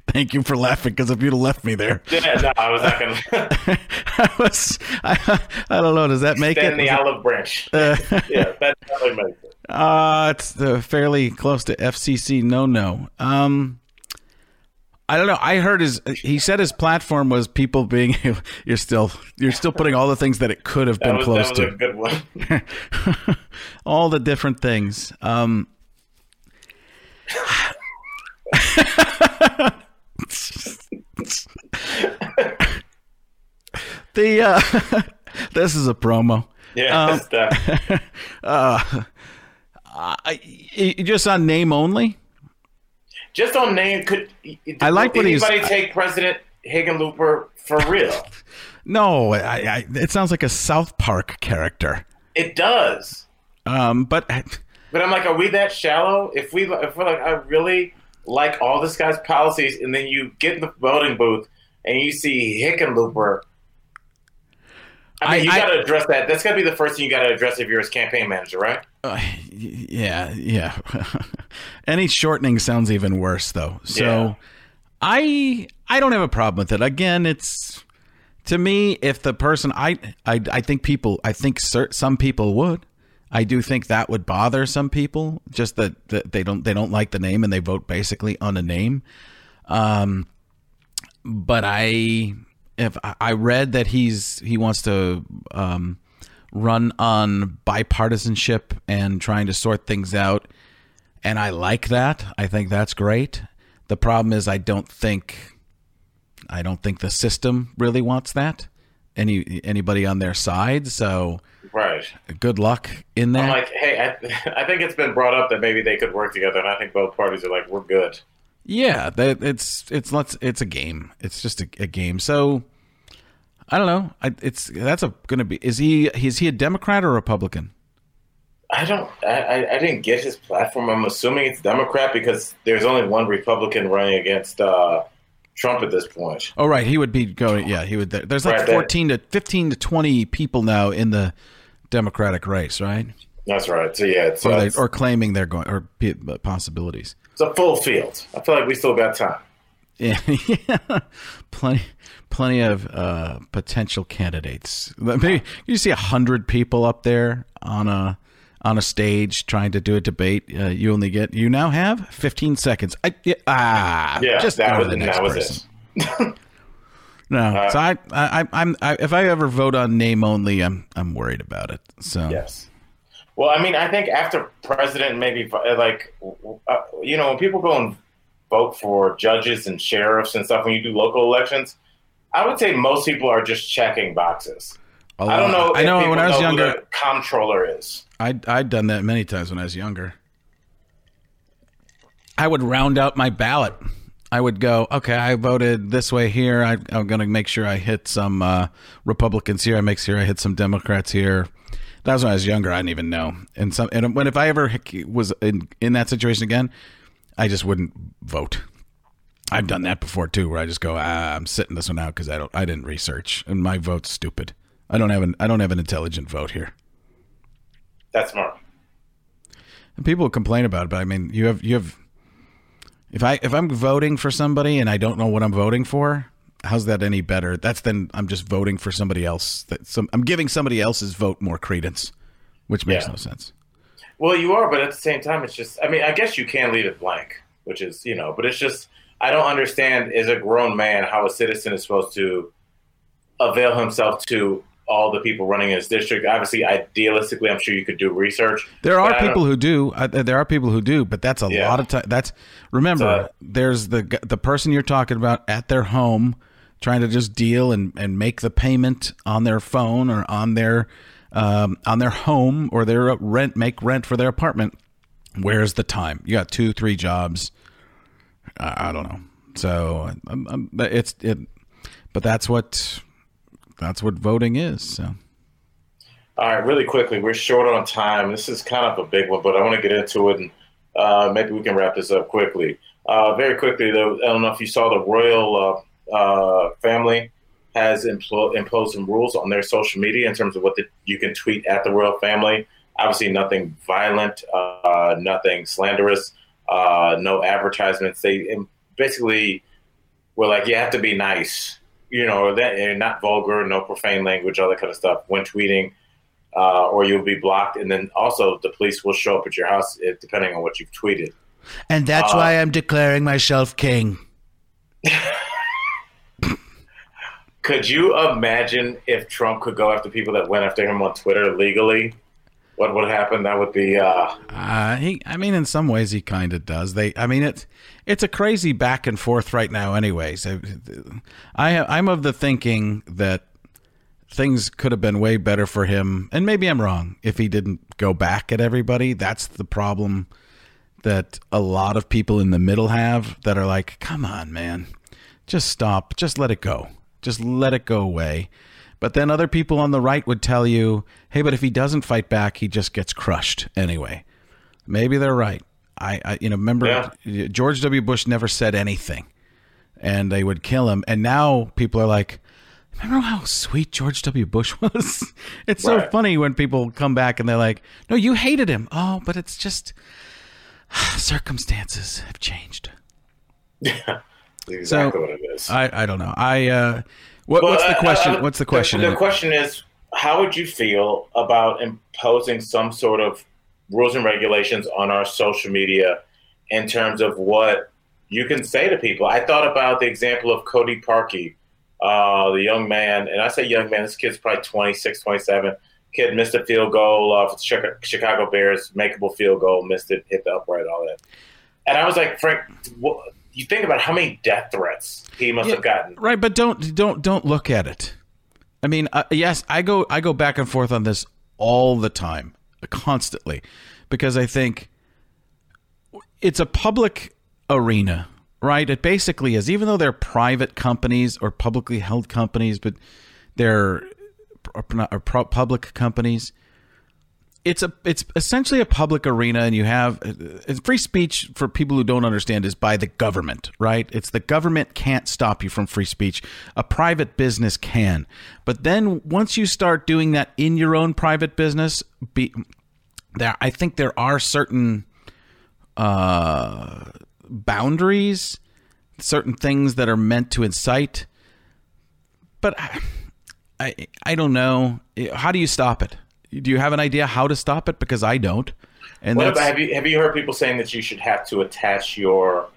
thank you for laughing because if you'd have left me there, yeah, no, I was not going to I was. I, I don't know. Does that make extend it? the olive branch. yeah, that totally makes it. Uh, it's uh, fairly close to FCC no no. Um, I don't know. I heard his. He said his platform was people being. You're still. You're still putting all the things that it could have been was, close that was a to. good one. all the different things. Um. the uh, this is a promo. Yeah, Um, definitely. Uh, just on name only. just on name. Could I like did what he's- anybody take President Hickenlooper for real? No, I, I, it sounds like a South Park character. it does. Um, but But I'm like, are we that shallow? If we, if we're like, I really like all this guy's policies, and then you get in the voting booth and you see Hickenlooper. I mean, I- you got to address that. That's got to be the first thing you got to address if you're his campaign manager, right? Uh, yeah, yeah. Any shortening sounds even worse, though. So Yeah. I I don't have a problem with it. Again, it's to me if the person I I, I think people I think cer- some people would. I do think that would bother some people, just that, that they don't they don't like the name and they vote basically on a name. Um, but I if I read that he's he wants to um, run on bipartisanship and trying to sort things out, and I like that. I think that's great. The problem is I don't think I don't think the system really wants that. Any anybody on their side, so right. Good luck in that. I'm like, hey, I, I think it's been brought up that maybe they could work together, and I think both parties are like, we're good. Yeah, that it's it's let's it's a game. It's just a, a game. So I don't know. I, it's that's a going to be. Is he is he a Democrat or Republican? I don't. I, I didn't get his platform. I'm assuming it's Democrat because there's only one Republican running against uh, Trump at this point. Oh right, he would be going. Yeah, he would. There's like right, 14 to 15 to 20 people now in the Democratic race, right? That's right. So yeah, or, they, or claiming they're going or possibilities. It's a full field. I feel like we still got time. Yeah, plenty, plenty of uh, potential candidates. Maybe you see a hundred people up there on a on a stage trying to do a debate. Uh, you only get you now have 15 seconds. I, yeah, ah, yeah, just that was, the next that was person. it. no, uh, so I, I, I'm, I, if I ever vote on name only, I'm, I'm worried about it. So yes. Well, I mean, I think after president, maybe like, uh, you know, when people go and vote for judges and sheriffs and stuff, when you do local elections, I would say most people are just checking boxes. I don't know. I know when I was know younger, comptroller is. I I'd done that many times when I was younger. I would round out my ballot. I would go, okay, I voted this way here. I, am going to make sure I hit some uh, Republicans here. I make sure I hit some Democrats here. That was when I was younger. I didn't even know. And some, and when if I ever was in in that situation again, I just wouldn't vote. I've done that before too, where I just go, ah, I'm sitting this one out because I don't, I didn't research, and my vote's stupid. I don't have an, I don't have an intelligent vote here. That's smart. And people complain about it, but I mean, you have, you have. If I if I'm voting for somebody and I don't know what I'm voting for, how's that any better? That's then I'm just voting for somebody else. That some I'm giving somebody else's vote more credence, which makes yeah. no sense. Well, you are, but at the same time, it's just. I mean, I guess you can leave it blank, which is you know, but it's just I don't understand as a grown man how a citizen is supposed to avail himself to all the people running his district. Obviously, idealistically, I'm sure you could do research. There are people who do. Uh, there are people who do, but that's a yeah. lot of time. That's remember, so, there's the the person you're talking about at their home, trying to just deal and and make the payment on their phone or on their um, on their home or their rent, make rent for their apartment. Where's the time? You got two, three jobs I, I don't know. So um, um, it's it, but that's what that's what voting is. So. All right, really quickly, we're short on time. This is kind of a big one, but I want to get into it, and uh, maybe we can wrap this up quickly. Uh, very quickly, though, I don't know if you saw the royal uh, uh family has impl- imposed some rules on their social media in terms of what the, you can tweet at the royal family. Obviously, nothing violent, uh, nothing slanderous uh, no advertisements. They basically were like, you have to be nice, you know, that, not vulgar, no profane language, all that kind of stuff when tweeting, uh, or you'll be blocked. And then also the police will show up at your house if, depending on what you've tweeted. And that's uh, why I'm declaring myself king. could you imagine if Trump could go after people that went after him on Twitter legally? what would happen? That would be. Uh, uh, he, I mean, in some ways, he kind of does. They, I mean, it's it's a crazy back and forth right now. Anyways, I, I'm of the thinking that things could have been way better for him, and maybe I'm wrong if he didn't go back at everybody. That's the problem that a lot of people in the middle have that are like, come on, man, just stop, just let it go, just let it go away. But then other people on the right would tell you, hey, but if he doesn't fight back, he just gets crushed anyway. Maybe they're right. I, I you know, remember yeah. George W. Bush never said anything, and they would kill him. And now people are like, remember how sweet George W. Bush was? it's so funny when people come back and they're like, no, you hated him. Oh, but it's just circumstances have changed. Yeah, exactly so, what it is. I, I don't know. I uh, what, what's the question? Uh, what's the question? The, the question is, how would you feel about imposing some sort of rules and regulations on our social media in terms of what you can say to people? I thought about the example of Cody Parkey, uh, the young man, and I say young man, this kid's probably 26, 27. Kid missed a field goal uh, for the Chicago Bears, makeable field goal, missed it, hit the upright, all that. And I was like, Frank, you think about how many death threats he must Yeah, have gotten. Right, but don't don't don't look at it. I mean, uh, yes, I go I go back and forth on this all the time, constantly, because I think it's a public arena, right? It basically is, even though they're private companies or publicly held companies, but they're not- or pro- public companies. It's a it's essentially a public arena, and you have uh, free speech for people who don't understand is by the government, right? It's the government can't stop you from free speech. A private business can, but then once you start doing that in your own private business, be there. I think there are certain uh, boundaries, certain things that are meant to incite. But I, I, I don't know. How do you stop it? Do you have an idea how to stop it? Because I don't. And What about, have you have you heard people saying that you should have to attach your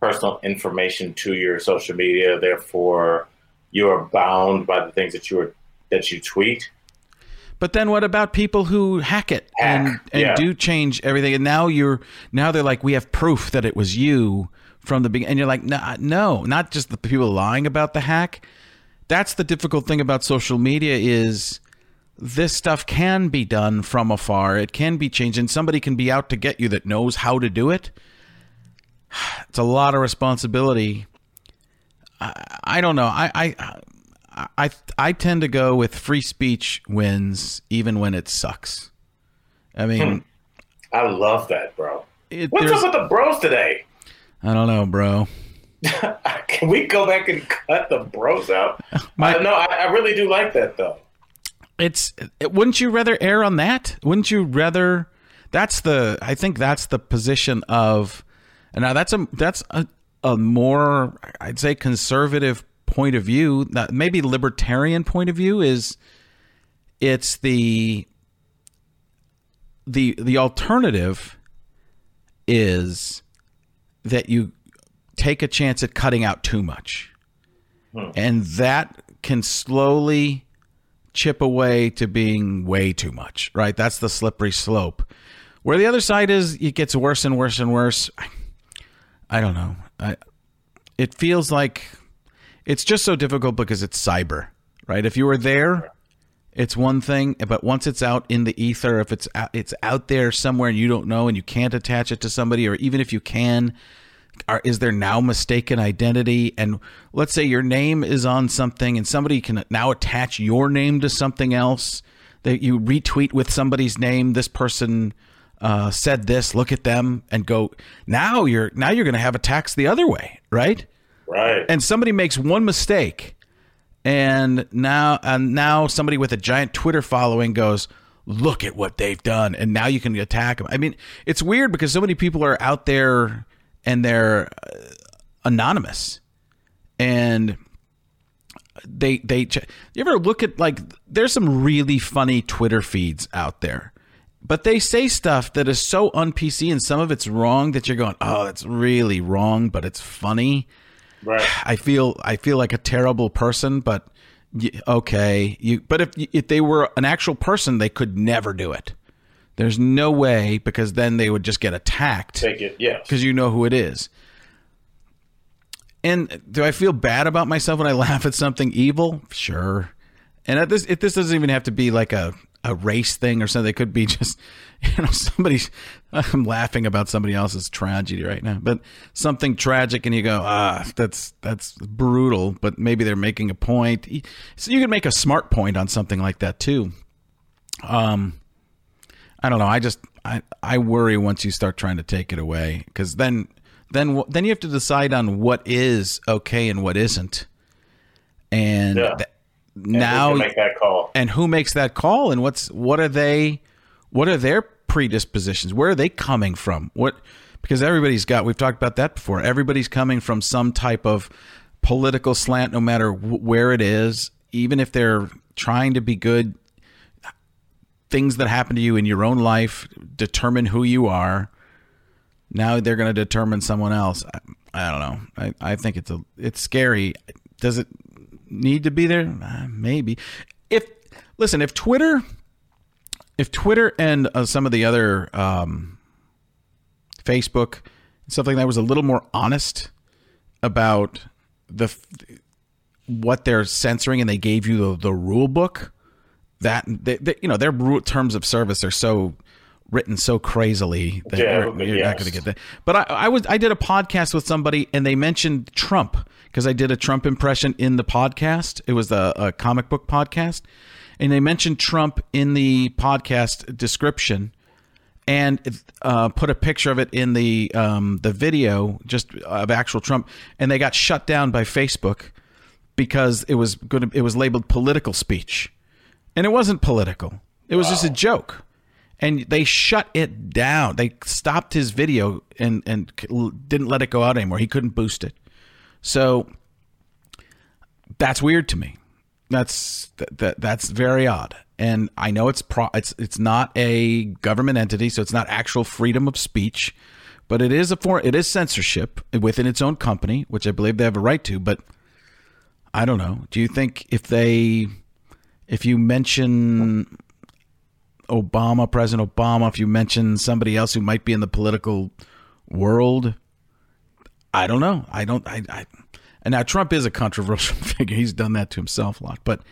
personal information to your social media, therefore you're bound by the things that you are that you tweet? But then what about people who hack it and, and yeah. do change everything? And now you're now they're like, we have proof that it was you from the beginning. And you're like, no, no, not just the people lying about the hack. That's the difficult thing about social media is this stuff can be done from afar. It can be changed, and somebody can be out to get you that knows how to do it. It's a lot of responsibility. I, I don't know. I, I I I tend to go with free speech wins even when it sucks. I mean, I love that, bro. it, What's up with the bros today? I don't know, bro. Can we go back and cut the bros out? My- Uh, no, I, I really do like that though. It's it, wouldn't you rather err on that? Wouldn't you rather? That's the I think that's the position of, and now that's a that's a, a more I'd say conservative point of view, maybe libertarian point of view is it's the the the alternative is that you take a chance at cutting out too much. Hmm. And that can slowly chip away to being way too much, right? That's the slippery slope. Where the other side is, it gets worse and worse and worse. I, don't know. I, it feels like it's just so difficult because it's cyber, right? If you were there, it's one thing, but once it's out in the ether, if it's out, it's out there somewhere and you don't know and you can't attach it to somebody, or even if you can, are, is there now mistaken identity? And let's say your name is on something and somebody can now attach your name to something else that you retweet with somebody's name. This person uh, said this. Look at them and go. Now you're now you're going to have attacks the other way, right? Right. and somebody makes one mistake and now and now somebody with a giant twitter following goes look at what they've done and now you can attack them i mean it's weird because so many people are out there and they're uh, anonymous and they they you ever look at like there's some really funny twitter feeds out there but they say stuff that is so un PC and some of it's wrong that you're going, oh, that's really wrong, but it's funny. right. I feel I feel like a terrible person, but y- okay, you. But if if they were an actual person, they could never do it. There's no way because then they would just get attacked Take it. Yes. because you know who it is. And do I feel bad about myself when I laugh at something evil? Sure. And at this, it, this doesn't even have to be like a, a race thing or something. It could be just, you know, somebody's. I'm laughing about somebody else's tragedy right now, but something tragic, and you go, ah, that's that's brutal. But maybe they're making a point. So you can make a smart point on something like that too. Um, I don't know. I just I I worry once you start trying to take it away because then then then you have to decide on what is okay and what isn't, and Yeah. th- And who now can make that call. and who makes that call and what's what are they what are their predispositions where are they coming from what because everybody's got we've talked about that before everybody's coming from some type of political slant no matter wh- where it is even if they're trying to be good things that happen to you in your own life determine who you are. Now they're going to determine someone else. I, I don't know. I, I think it's a it's scary. Does it need to be there? Uh, maybe. If listen if twitter if twitter and uh, some of the other um, facebook stuff like that was a little more honest about the what they're censoring, and they gave you the, the rule book. That they, they, you know their terms of service are so written so crazily that yeah, you're, you're yes. not going to get that. But I, I was I did a podcast with somebody and they mentioned Trump because I did a Trump impression in the podcast. It was a, a comic book podcast, and they mentioned Trump in the podcast description and uh, put a picture of it in the um, the video just of actual Trump, and they got shut down by Facebook because it was good. It was labeled political speech, and it wasn't political. It was wow. just a joke, and they shut it down. They stopped his video and and didn't let it go out anymore. He couldn't boost it, so that's weird to me. That's that, that that's very odd and I know it's pro, it's it's not a government entity, so it's not actual freedom of speech, but it is a for it is censorship within its own company, which I believe they have a right to. But I don't know. Do you think if they if you mention Obama, President Obama, if you mention somebody else who might be in the political world, I don't know. I don't. I. I and now Trump is a controversial figure. He's done that to himself a lot, but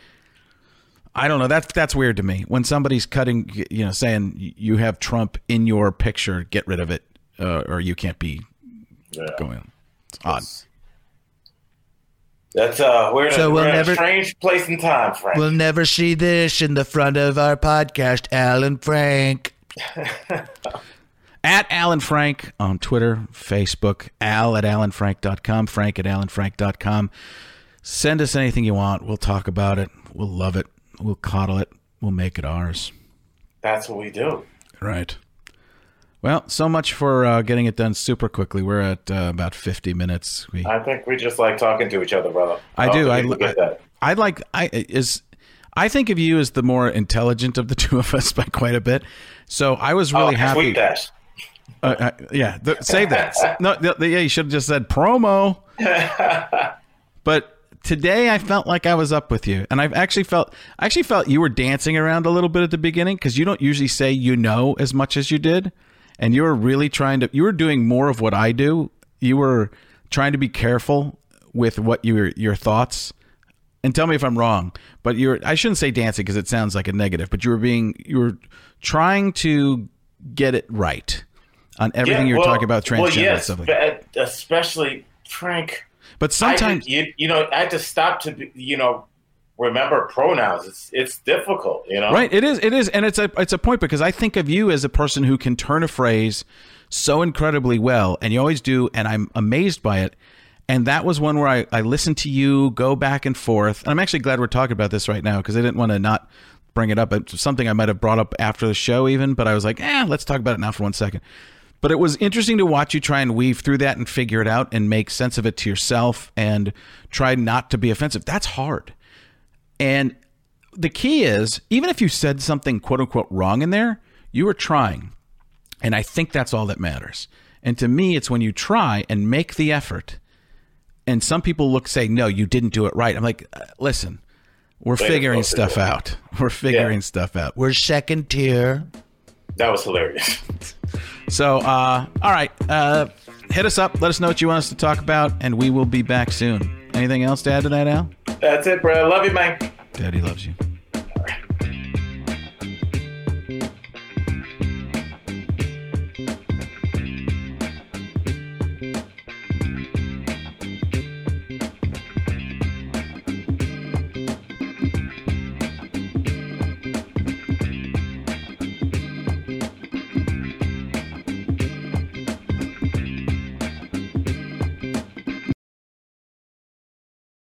I don't know. That's that's weird to me. When somebody's cutting, you know, saying you have Trump in your picture, get rid of it, uh, or you can't be yeah. going. It's odd. That's uh, we're, so we'll never, a strange place and time, Frank. We'll never see this in the front of our podcast, Alan Frank. at Alan Frank on Twitter, Facebook, Al at AlanFrank.com, Frank at AlanFrank.com. Send us anything you want. We'll talk about it. We'll love it. We'll coddle it. We'll make it ours. That's what we do. Right. Well, so much for uh, getting it done super quickly. We're at uh, about 50 minutes. We, I think we just like talking to each other, brother. I, I do. I, I, I like. I is. I think of you as the more intelligent of the two of us by quite a bit. So I was really oh, happy. Tweet that. Uh, uh, yeah, save that. no, yeah, you should have just said promo. but today I felt like I was up with you, and I've actually felt I actually felt you were dancing around a little bit at the beginning because you don't usually say you know as much as you did, and you were really trying to. You were doing more of what I do. You were trying to be careful with what your your thoughts. And tell me if I'm wrong, but you're I shouldn't say dancing because it sounds like a negative, but you were being you were trying to get it right on everything yeah, you're talking about transgender well, yes, stuff like especially Frank but sometimes you, you know I had to stop to be, you know remember pronouns. It's it's difficult, you know. Right. It is. It is, and it's a it's a point because I think of you as a person who can turn a phrase so incredibly well, and you always do, and I'm amazed by it. And that was one where I, I listened to you go back and forth. And I'm actually glad we're talking about this right now because I didn't want to not bring it up. It's something I might have brought up after the show, even, but I was like, eh, let's talk about it now for one second. But it was interesting to watch you try and weave through that and figure it out and make sense of it to yourself and try not to be offensive. That's hard. And the key is, even if you said something quote unquote wrong in there, you were trying. And I think that's all that matters. And to me, it's when you try and make the effort. And some people look say, no, you didn't do it right. I'm like, uh, listen, we're figuring stuff out. We're figuring yeah. stuff out. We're second tier. That was hilarious. So, uh, all right. Uh, hit us up. Let us know what you want us to talk about, and we will be back soon. Anything else to add to that, Al? That's it, bro. Love you, man. Daddy loves you.